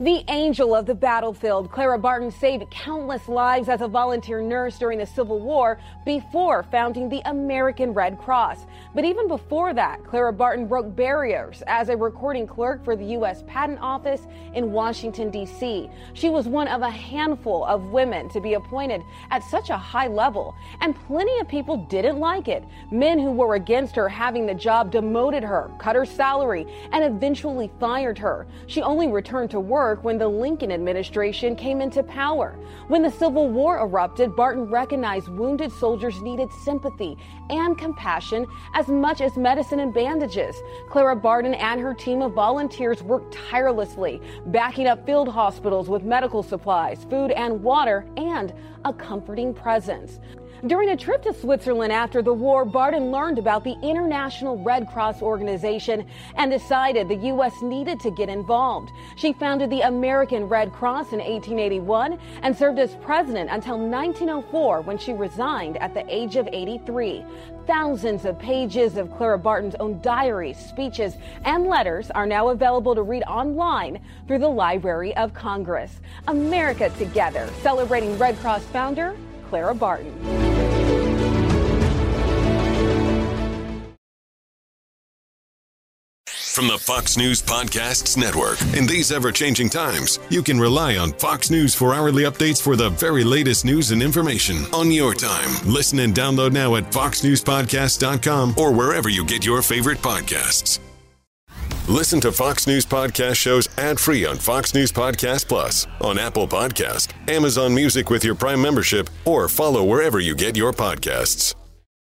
The angel of the battlefield, Clara Barton saved countless lives as a volunteer nurse during the Civil War before founding the American Red Cross. But even before that, Clara Barton broke barriers as a recording clerk for the U.S. Patent Office in Washington, D.C. She was one of a handful of women to be appointed at such a high level, and plenty of people didn't like it. Men who were against her having the job demoted her, cut her salary, and eventually fired her. She only returned to work work when the Lincoln administration came into power. When the Civil War erupted, Barton recognized wounded soldiers needed sympathy and compassion as much as medicine and bandages. Clara Barton and her team of volunteers worked tirelessly, backing up field hospitals with medical supplies, food and water, and a comforting presence. During a trip to Switzerland after the war, Barton learned about the International Red Cross organization and decided the U.S. needed to get involved. She founded the American Red Cross in 1881 and served as president until 1904 when she resigned at the age of 83. Thousands of pages of Clara Barton's own diaries, speeches, and letters are now available to read online through the Library of Congress. America Together, celebrating Red Cross founder Clara Barton. From the Fox News Podcasts Network. In these ever changing times, you can rely on Fox News for hourly updates for the very latest news and information on your time. Listen and download now at foxnewspodcast.com or wherever you get your favorite podcasts. Listen to Fox News Podcast shows ad free on Fox News Podcast Plus, on Apple Podcast, Amazon Music with your Prime membership, or follow wherever you get your podcasts.